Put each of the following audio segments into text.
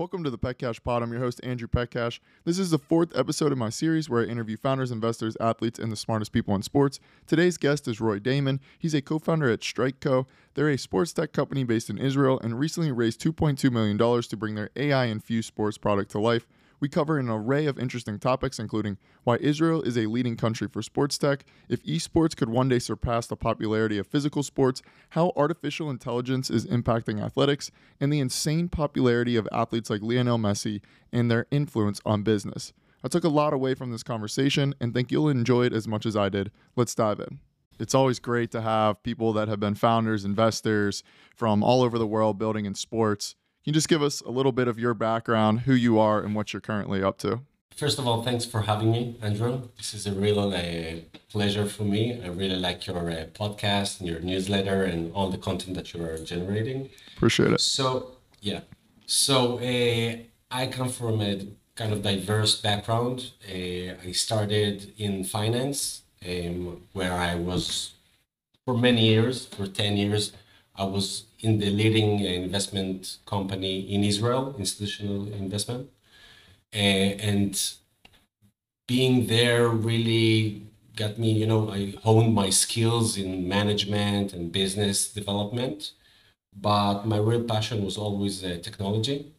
Welcome to the Petcash Pod. I'm your host, Andrew Petcash. This is the fourth episode of my series where I interview founders, investors, athletes, and the smartest people in sports. Today's guest is Roy Daneman. He's a co founder at StrikeCo. They're a sports tech company based in Israel and recently raised $2.2 million to bring their AI infused sports product to life. We cover an array of interesting topics, including why Israel is a leading country for sports tech, if esports could one day surpass the popularity of physical sports, how artificial intelligence is impacting athletics, and the insane popularity of athletes like Lionel Messi and their influence on business. I took a lot away from this conversation and think you'll enjoy it as much as I did. Let's dive in. It's always great to have people that have been founders, investors from all over the world building in sports can you just give us a little bit of your background, who you are, and what you're currently up to? First of all, thanks for having me, Andrew. This is a real uh, pleasure for me. I really like your uh, podcast and your newsletter and all the content that you are generating. Appreciate it. So, yeah. So, uh, I come from a kind of diverse background. Uh, I started in finance, um, where I was for many years, for 10 years, I was in the leading investment company in Israel, institutional investment. and being there really got me, you know, I honed my skills in management and business development. But my real passion was always uh, technology.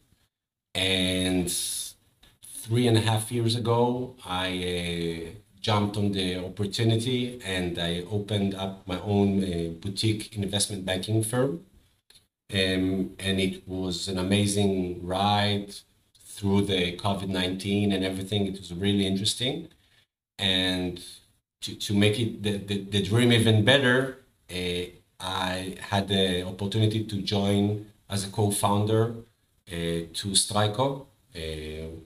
And three and a half years ago, I uh, jumped on the opportunity and I opened up my own uh, boutique investment banking firm. Um, and it was an amazing ride through the COVID 19 and everything. It was really interesting. And to, to make it the, the, the dream even better, uh, I had the opportunity to join as a co founder uh, to StrikeCo, uh,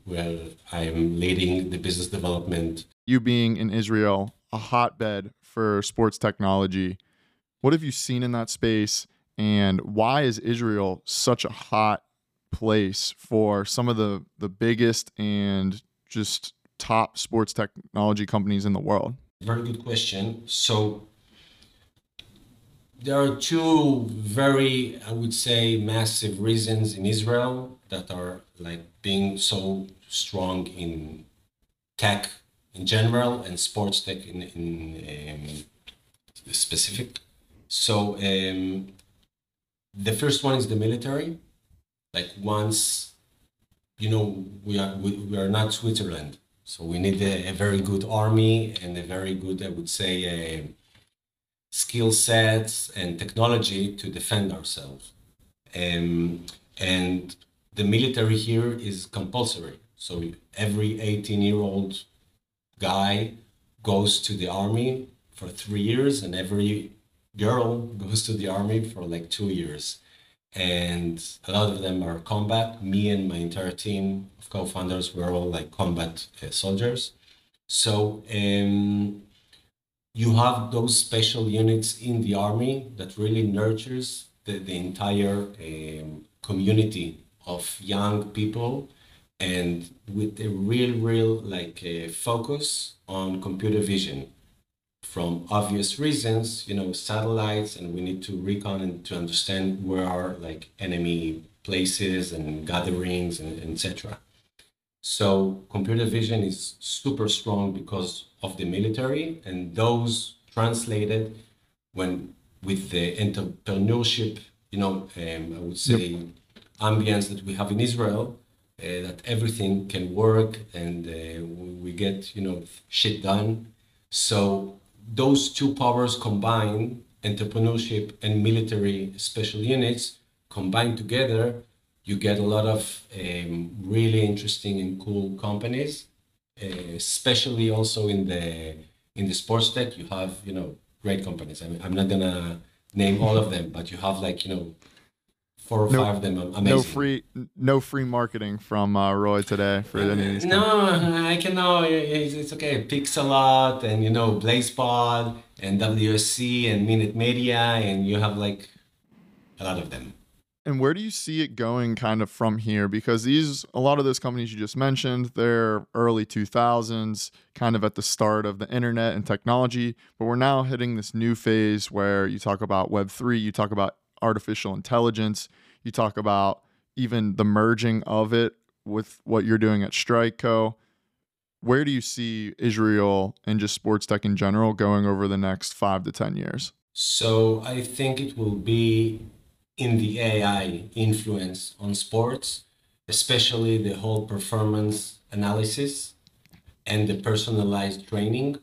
where I am leading the business development. You being in Israel, a hotbed for sports technology, what have you seen in that space? And why is Israel such a hot place for some of the, the biggest and just top sports technology companies in the world? Very good question. So, there are two very, I would say, massive reasons in Israel that are like being so strong in tech in general and sports tech in, in um, specific. So um, the first one is the military. Like once, you know, we are we, we are not Switzerland, so we need a, a very good army and a very good, I would say, uh, skill sets and technology to defend ourselves. Um, and the military here is compulsory. So every 18 year old guy goes to the army for three years, and every girl goes to the army for like two years. And a lot of them are combat. Me and my entire team of co founders were all like combat uh, soldiers. So um, you have those special units in the army that really nurtures the, the entire um, community of young people and with a real real like uh, focus on computer vision. From obvious reasons you know satellites and we need to recon and to understand where are like enemy places and gatherings and etc so computer vision is super strong because of the military and those translated when with the entrepreneurship you know um, i would say yep. ambience that we have in Israel, that everything can work and uh, we get you know shit done. So those two powers combined, entrepreneurship and military special units combined together, you get a lot of um, really interesting and cool companies. Uh, especially also in the in the sports tech, you have you know great companies. I mean, I'm not gonna name all of them, but you have like you know four or no, five of them amazing. No free, no free marketing from uh, Roy today for any of these. No, I can know it's, it's okay. Pixellot and you know BlazePod and WSC and Minute Media and you have like a lot of them. And where do you see it going kind of from here? Because these, a lot of those companies you just mentioned, they're early 2000s, kind of at the start of the internet and technology. But we're now hitting this new phase where you talk about Web3, you talk about artificial intelligence. You talk about even the merging of it with what you're doing at Strike Co. Where do you see Israel and just sports tech in general going over the next five to 10 years? So I think it will be in the AI influence on sports, especially the whole performance analysis and the personalized training.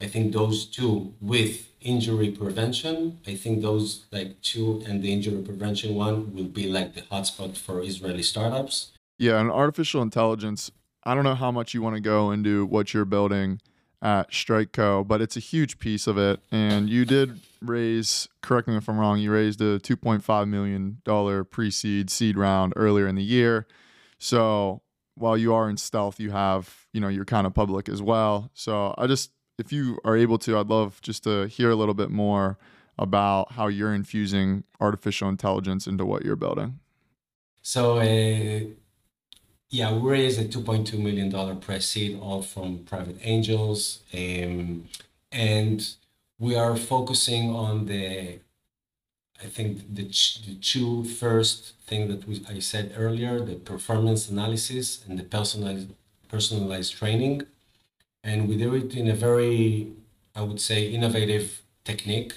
I think those two with injury prevention, I think those like two and the injury prevention one will be like the hotspot for Israeli startups. Yeah, and artificial intelligence, I don't know how much you want to go into what you're building at StrikeCo, but it's a huge piece of it. And you did raise, correct me if I'm wrong, you raised a $2.5 million pre seed seed round earlier in the year. So while you are in stealth, you have, you know, you're kind of public as well. So I just, if you are able to, I'd love just to hear a little bit more about how you're infusing artificial intelligence into what you're building. So, uh, yeah, we raised a $2.2 million pre seed, all from private angels. Um, and we are focusing on the, I think, the, the two first thing that we, I said earlier, the performance analysis and the personalized, personalized training. And we do it in a very, I would say, innovative technique.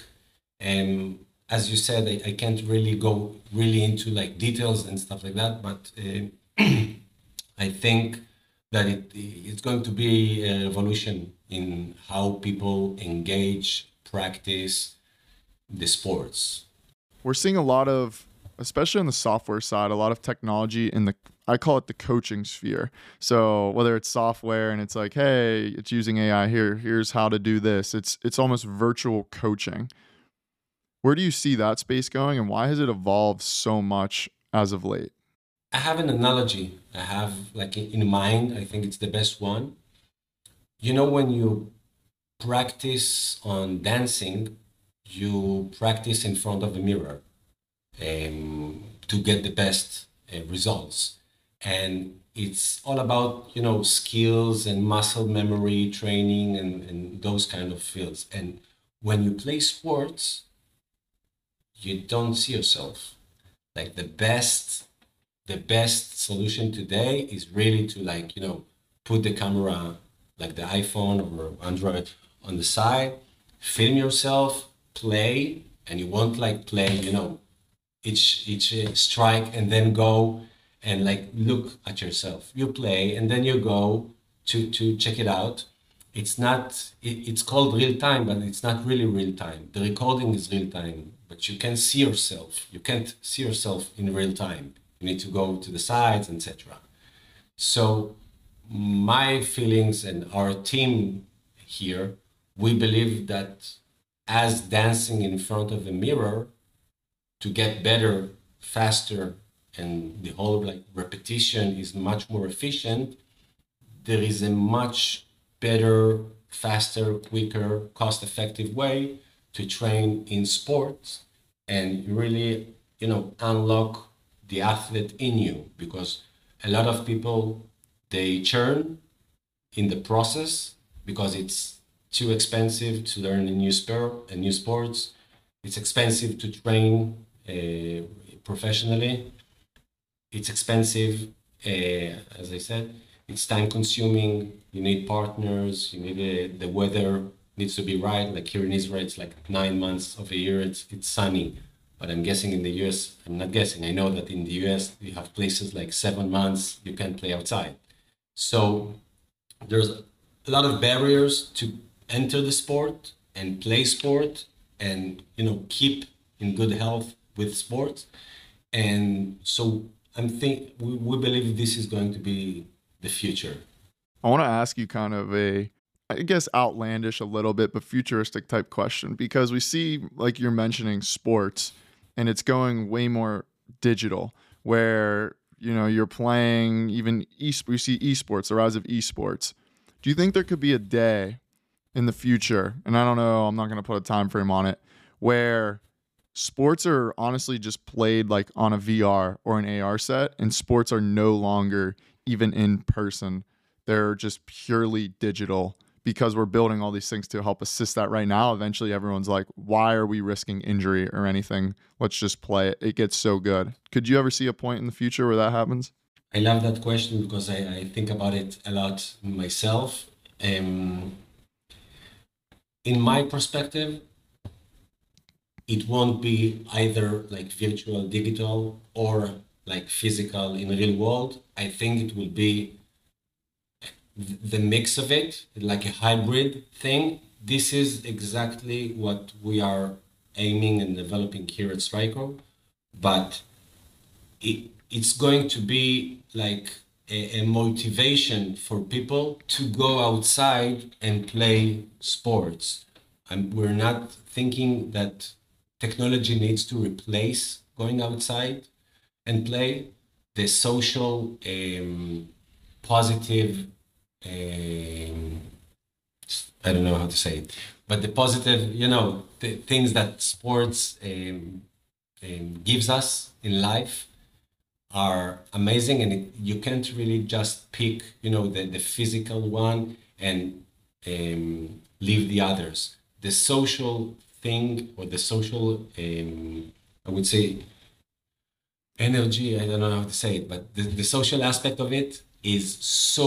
And as you said, I, I can't really go really into like details and stuff like that, but uh, I think that it, it's going to be a revolution in how people engage, practice the sports. We're seeing a lot of, especially on the software side, a lot of technology in the I call it the coaching sphere. So whether it's software and it's like, hey, it's using AI here, here's how to do this. It's it's almost virtual coaching. Where do you see that space going and why has it evolved so much as of late? I have an analogy I have like in mind. I think it's the best one. You know, when you practice on dancing, you practice in front of the mirror um, to get the best uh, results. And it's all about, you know, skills and muscle memory training and, and those kind of fields. And when you play sports, you don't see yourself. Like the best the best solution today is really to like you know put the camera like the iphone or android on the side film yourself play and you won't like play you know each each uh, strike and then go and like look at yourself. You play and then you go to to check it out. It's not it, it's called real time but it's not really real time. The recording is real time but you can see yourself. You can't see yourself in real time. You need to go to the sides, etc. So my feelings and our team here, we believe that as dancing in front of a mirror to get better, faster, and the whole like repetition is much more efficient, there is a much better, faster, quicker, cost-effective way to train in sports and really, you know, unlock the athlete in you because a lot of people they churn in the process because it's too expensive to learn a new sport a new sports. It's expensive to train uh, professionally it's expensive uh, as i said. It's time consuming. You need partners. You need a, the weather needs to be right. Like here in israel it's like nine months of a year. It's, it's sunny. But I'm guessing in the US, I'm not guessing, I know that in the US, you have places like seven months you can play outside. So there's a lot of barriers to enter the sport and play sport and you know keep in good health with sports. And so i'm think we, we believe this is going to be the future. I want to ask you kind of a I guess outlandish a little bit, but futuristic type question because we see, like you're mentioning, sports and it's going way more digital where you know you're playing even e we see esports the rise of esports. Do you think there could be a day in the future and i don't know i'm not going to put a time frame on it where sports are honestly just played like on a vr or an ar set and sports are no longer even in person they're just purely digital because we're building all these things to help assist that right now, eventually everyone's like, why are we risking injury or anything? Let's just play it. It gets so good. Could you ever see a point in the future where that happens? I love that question because I, I think about it a lot myself. Um, in my perspective, it won't be either like virtual, digital, or like physical in real world. I think it will be the mix of it, like a hybrid thing. This is exactly what we are aiming and developing here at Strikeco, but it, it's going to be like a, a, motivation for people to go outside and play sports. And we're not thinking that technology needs to replace going outside and play. The social, um, positive, um, I don't know how to say it, but the positive, you know, the things that sports um, um gives us in life are amazing and it, you can't really just pick you know the, the physical one and um, leave the others the social thing or the social um, i would say energy i don't know how to say it but the, the social aspect of it is so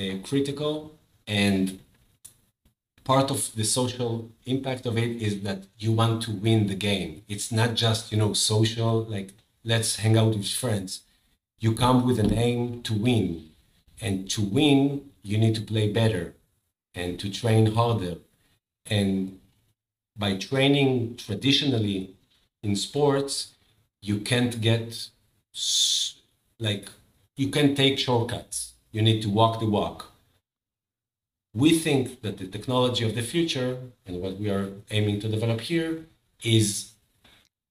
uh, critical and part of the social impact of it is that you want to win the game it's not just you know social like let's hang out with friends. You come with an aim to win. And to win, you need to play better and to train harder. And by training traditionally in sports, you can't get like, you can't take shortcuts. You need to walk the walk. We think that the technology of the future and what we are aiming to develop here is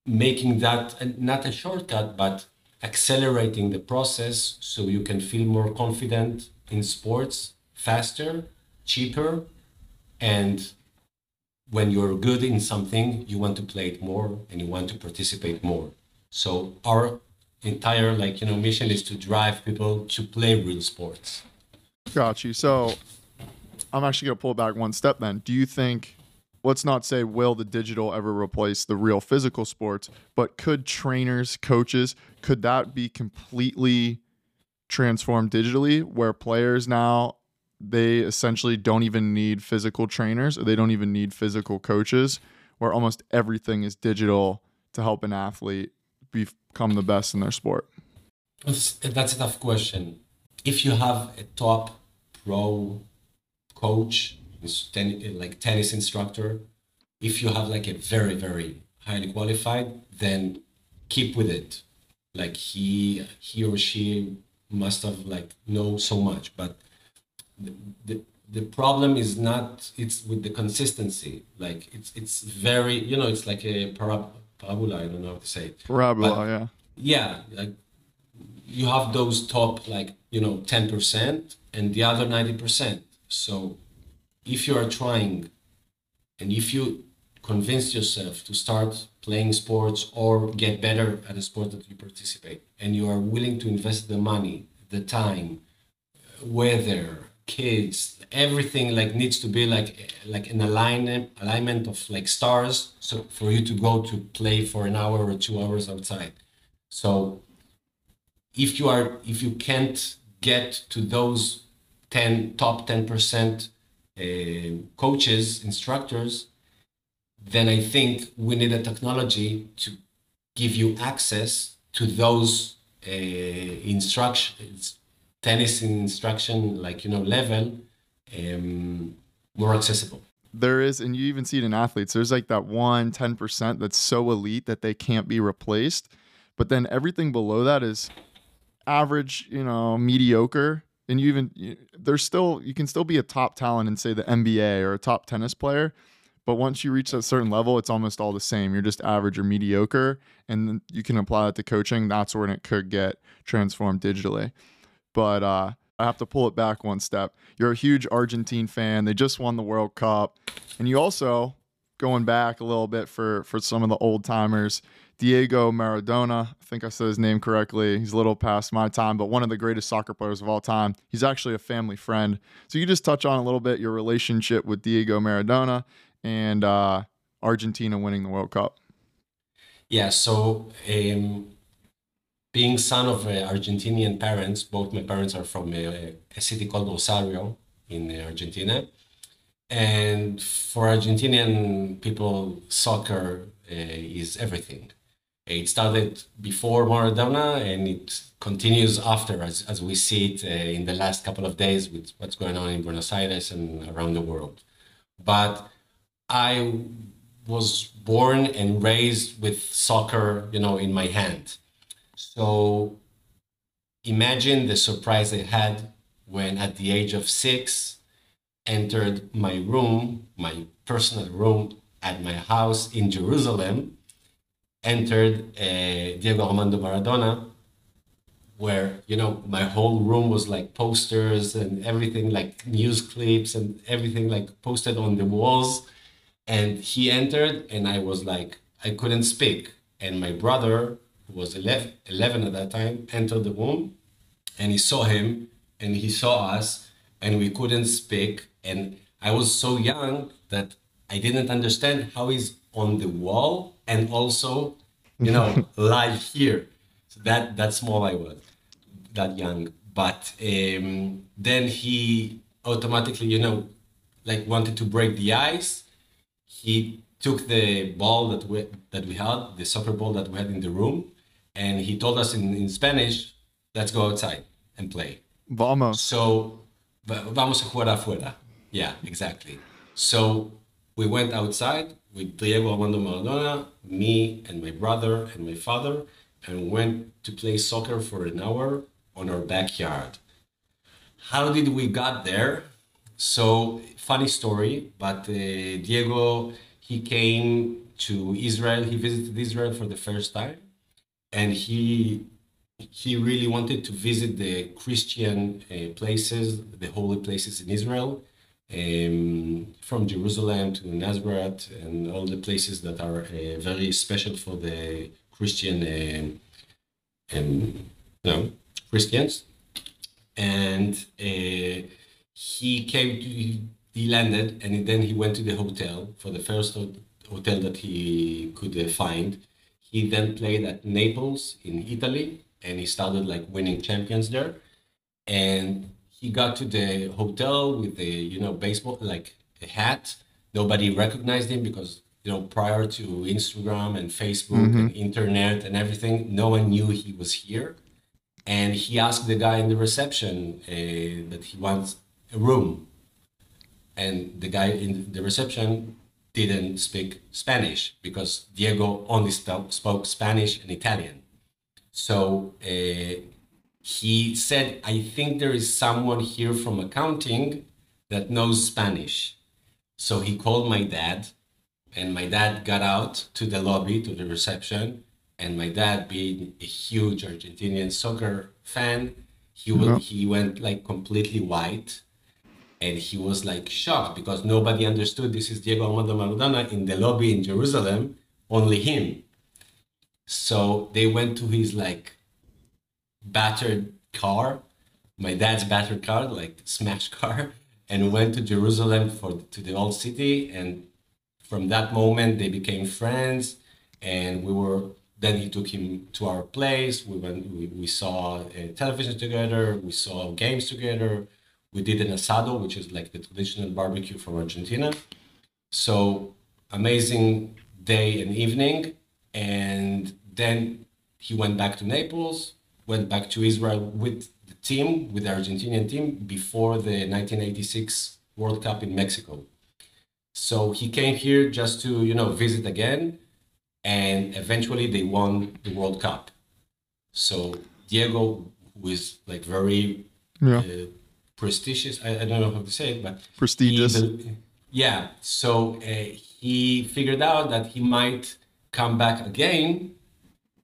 making that not a shortcut, but accelerating the process so you can feel more confident in sports faster, cheaper, and when you're good in something, you want to play it more and you want to participate more. So our entire like you know mission is to drive people to play real sports. Got you. So I'm actually gonna pull back one step then. Do you think let's not say will the digital ever replace the real physical sports, but could trainers, coaches, could that be completely transformed digitally where players now they essentially don't even need physical trainers or they don't even need physical coaches where almost everything is digital to help an athlete become the best in their sport? That's a tough question. If you have a top pro coach like tennis instructor, if you have like a very very highly qualified, then keep with it. Like he he or she must have like know so much, but the, the the problem is not it's with the consistency. Like it's it's very you know it's like a parabola. I don't know how to say it. Parabola, but, yeah. Yeah, like you have those top like you know ten percent and the other ninety percent. So if you are trying and if you convince yourself to start playing sports or get better at a sport that you participate and you are willing to invest the money the time weather kids everything like needs to be like like an alignment alignment of like stars so for you to go to play for an hour or two hours outside. So if you are if you can't get to those 10 top 10% uh, coaches, instructors, then I think we need a technology to give you access to those uh, instructions, tennis instruction, like you know, level, um, more accessible. There is, and you even see it in athletes. There's like that one 10% that's so elite that they can't be replaced. But then everything below that is average, you know, mediocre and you even there's still you can still be a top talent in say the NBA or a top tennis player, but once you reach a certain level, it's almost all the same. You're just average or mediocre, and you can apply that to coaching. That's when it could get transformed digitally. But uh, I have to pull it back one step. You're a huge Argentine fan. They just won the World Cup, and you also going back a little bit for for some of the old timers Diego Maradona. I think I said his name correctly. He's a little past my time, but one of the greatest soccer players of all time. He's actually a family friend. So you just touch on a little bit your relationship with Diego Maradona and uh, Argentina winning the World Cup. Yeah, so um, being son of uh, Argentinian parents, both my parents are from a, a city called Rosario in Argentina. And for Argentinian people, soccer uh, is everything. It started before Maradona and it continues after, as, as we see it uh, in the last couple of days with what's going on in Buenos Aires and around the world. But I was born and raised with soccer, you know, in my hand. So imagine the surprise I had when at the age of six entered my room, my personal room at my house in Jerusalem, entered uh, Diego Armando Maradona, where you know my whole room was like posters and everything, like news clips and everything like posted on the walls. And he entered and i was like i couldn't speak. And my brother who was 11, 11 at that time entered the room and he saw him and he saw us and we couldn't speak. And i was so young that i didn't understand how he's on the wall and also you know live here. So that that small i was that young. But um, then he automatically you know like wanted to break the ice. He took the ball that we that we had, the soccer ball that we had in the room, and he told us in, in Spanish, "Let's go outside and play." Vamos. So, vamos a jugar afuera. Yeah, exactly. So we went outside with Diego Armando Maradona, me and my brother and my father, and went to play soccer for an hour on our backyard. How did we got there? So funny story, but uh, Diego he came to Israel. He visited Israel for the first time, and he he really wanted to visit the Christian uh, places, the holy places in Israel, um, from Jerusalem to Nazareth, and all the places that are uh, very special for the Christian, um, um, no, Christians, and. Uh, he came to he landed and then he went to the hotel for the first hotel that he could uh, find he then played at naples in italy and he started like winning champions there. And he got to the hotel with the you know baseball like a hat. Nobody recognized him because you know prior to instagram and facebook mm-hmm. and internet and everything no one knew he was here. And he asked the guy in the reception uh, that he wants a room. And the guy in the reception didn't speak Spanish because Diego only spoke Spanish and Italian. So uh, he said, I think there is someone here from accounting that knows Spanish. So he called my dad, and my dad got out to the lobby, to the reception. And my dad, being a huge Argentinian soccer fan, he, he went like completely white and he was like shocked because nobody understood this is Diego Armando Maradona in the lobby in Jerusalem, only him. So they went to his like battered car, my dad's battered car, like smashed car, and went to Jerusalem for to the old city. And from that moment, they became friends, and we were. Then he took him to our place. We went. We, we saw uh, television together. We saw games together we did an asado, which is like the traditional barbecue from Argentina. So amazing day and evening. And then he went back to Naples, went back to Israel with the team, with the Argentinian team, before the 1986 World Cup in Mexico. So he came here just to, you know, visit again. And eventually they won the World Cup. So Diego, who is like very yeah. uh, prestigious. I, I, don't know how to say it, but prestigious. He, yeah. So uh, he figured out that he might come back again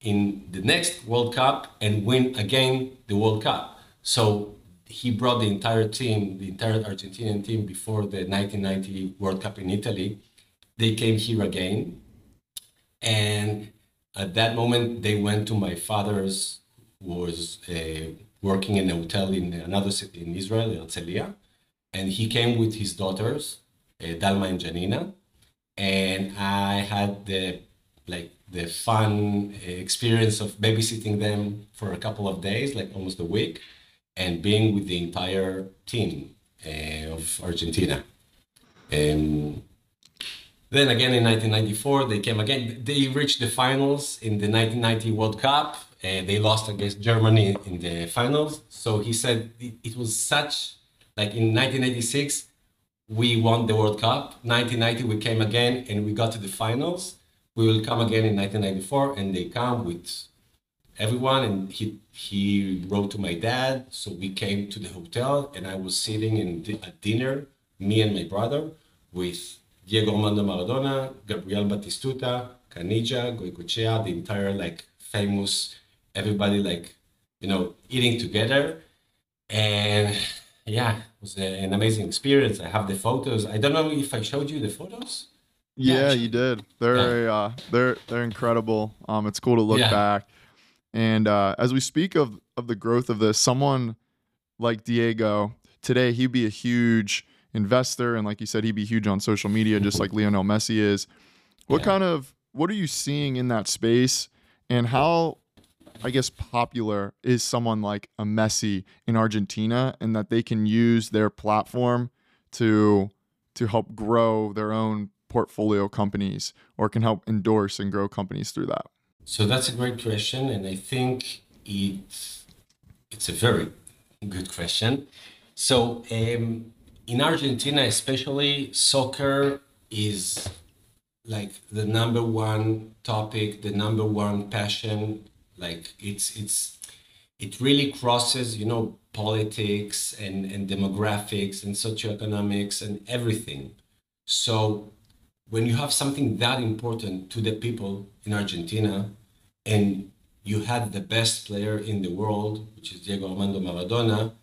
in the next World Cup and win again the World Cup. So he brought the entire team, the entire Argentinian team, before the 1990 World Cup in Italy. They came here again, and at that moment, they went to my father's, who was uh, working in a hotel in another city in Israel, Herzliya. And he came with his daughters, uh, Dalma and Giannina. And I had the like the fun experience of babysitting them for a couple of days, like almost a week, and being with the entire team uh, of Argentina. Um, then again in 1994, they came again. They reached the finals in the 1990 World Cup. And they lost against Germany in the finals. So he said it, it was such like in 1986 we won the World Cup. 1990 we came again and we got to the finals. We will come again in 1994, and they come with everyone. And he he wrote to my dad, so we came to the hotel, and I was sitting in di- at dinner, me and my brother, with Diego Armando Maradona, Gabriel Batistuta, Caniggia, Goicoechea, the entire like famous, everybody like, you know, eating together. And yeah, it was a- an amazing experience. I have the photos. I don't know if I showed you the photos. Yeah, Yeah, you did. They're uh, they're they're incredible. Um, it's cool to look Yeah. back. And uh, as we speak of of the growth of this, someone like Diego today, he'd be a huge investor, and like you said, he'd be huge on social media, just like Lionel Messi is. What Yeah. kind of what are you seeing in that space, and how, I guess, popular is someone like a Messi in Argentina, and that they can use their platform to to help grow their own portfolio companies or can help endorse and grow companies through that? So that's a great question, and I think it it's a very good question. So um, in Argentina, especially, soccer is like the number one topic, the number one passion. Like it's it's it really crosses, you know, politics and and demographics and socioeconomics and everything. So when you have something that important to the people in Argentina, and you had the best player in the world, which is Diego Armando Maradona,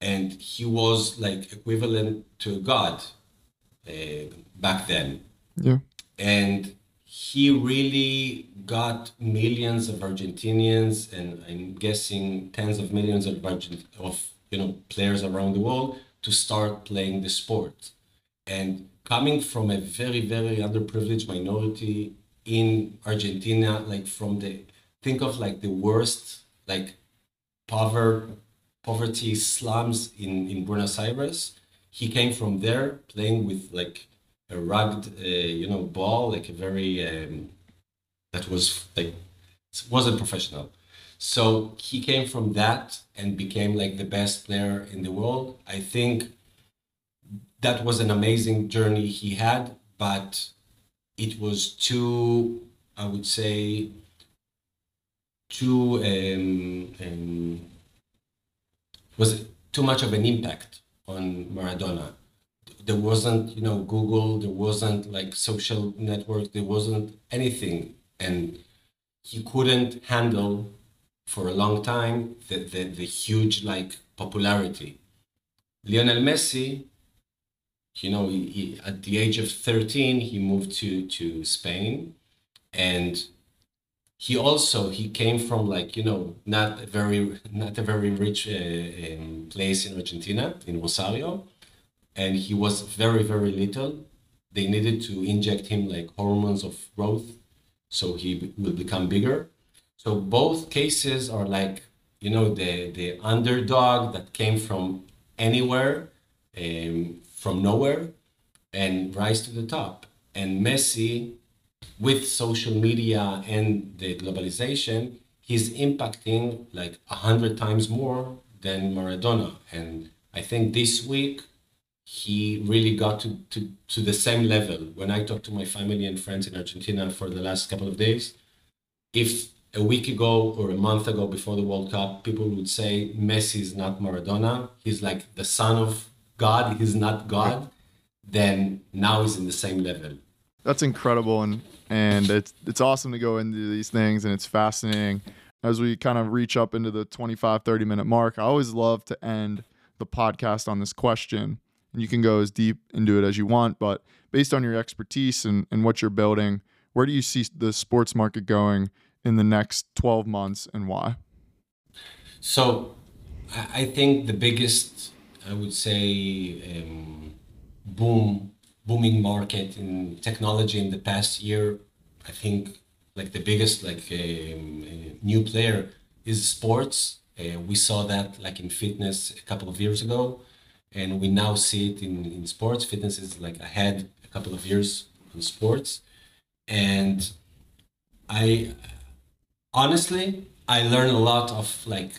and he was like equivalent to a god uh, back then. Yeah. And he really got millions of Argentinians, and I'm guessing tens of millions of Argent- of you know players around the world to start playing the sport. And coming from a very very underprivileged minority in Argentina, like from the think of like the worst like poverty poverty slums in in Buenos Aires. He came from there playing with like a rugged uh, you know ball, like a very um, that was like wasn't professional. So he came from that and became like the best player in the world. I think that was an amazing journey he had, but it was too, I would say, too um, um, was too much of an impact on Maradona. There wasn't, you know, Google. There wasn't like social network. There wasn't anything, and he couldn't handle for a long time the, the, the huge like popularity. Lionel Messi, you know, he, he, at the age of 13, he moved to, to Spain and he also, he came from like, you know, not a very, not a very rich uh, um, place in Argentina, in Rosario. And he was very, very little. They needed to inject him like hormones of growth so he will become bigger. So both cases are like, you know, the, the underdog that came from anywhere, um, from nowhere, and rise to the top. And Messi, with social media and the globalization, he's impacting like a hundred times more than Maradona. And I think this week he really got to, to, to the same level. When I talk to my family and friends in Argentina for the last couple of days, if a week ago or a month ago before the World Cup, people would say Messi is not Maradona, he's like the son of God, he's not God, then now he's in the same level. That's incredible and and it's it's awesome to go into these things and it's fascinating as we kind of reach up into the 25 30 minute mark. I always love to end the podcast on this question and you can go as deep into it as you want, but based on your expertise and, and what you're building, where do you see the sports market going in the next 12 months and why? So, I think the biggest, I would say, um, boom, booming market in technology in the past year, I think, like the biggest, like um, new player is sports. Uh, we saw that like in fitness a couple of years ago, and we now see it in, in sports. Fitness is like ahead a couple of years in sports, and I honestly I learn a lot of like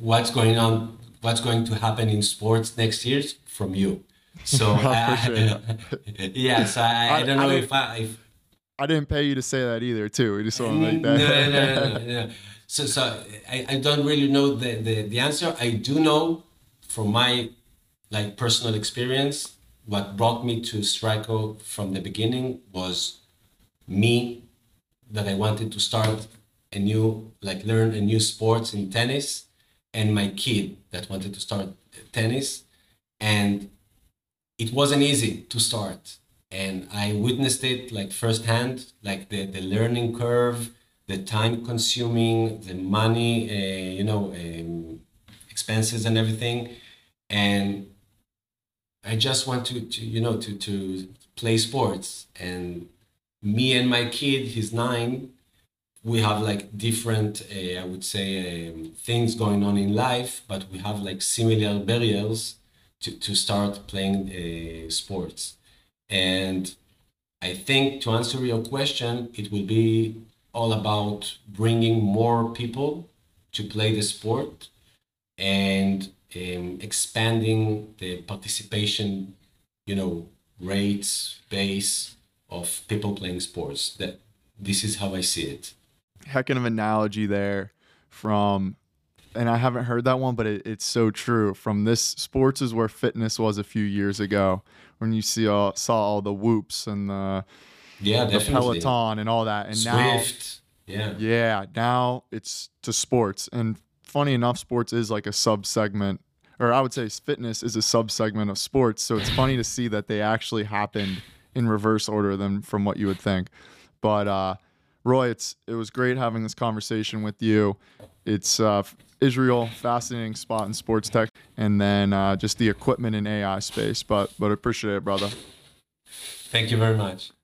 what's going on, what's going to happen in sports next year from you. So I, yeah, so I, I, don't know I if I if, I didn't pay you to say that either, too. We just want to make that. No, no, no, no. So, so I, I don't really know the, the, the answer. I do know from my like personal experience, what brought me to Strikeco from the beginning was me that I wanted to start a new, like learn a new sports in tennis, and my kid that wanted to start tennis. And it wasn't easy to start and I witnessed it like firsthand, like the, the learning curve, the time consuming, the money, uh, you know, um, expenses and everything. And I just want to, to, you know, to, to play sports. And me and my kid, he's nine, we have like different, uh, I would say, um, things going on in life, but we have like similar barriers to, to start playing uh, sports. And I think to answer your question, it will be all about bringing more people to play the sport and um, expanding the participation, you know, rates, base of people playing sports. That this is how I see it. Heck of an analogy there from and I haven't heard that one, but it, it's so true. From this sports is where fitness was a few years ago, when you see all, saw all the whoops and the yeah, the Peloton and all that, and Zwift. now yeah, yeah, now it's to sports. And funny enough, sports is like a sub segment, or I would say fitness is a sub segment of sports. So it's funny to see that they actually happened in reverse order than from what you would think. But uh, Roy, it's it was great having this conversation with you. It's uh, Israel, fascinating spot in sports tech, and then uh, just the equipment in AI space. But but appreciate it, brother. Thank you very much.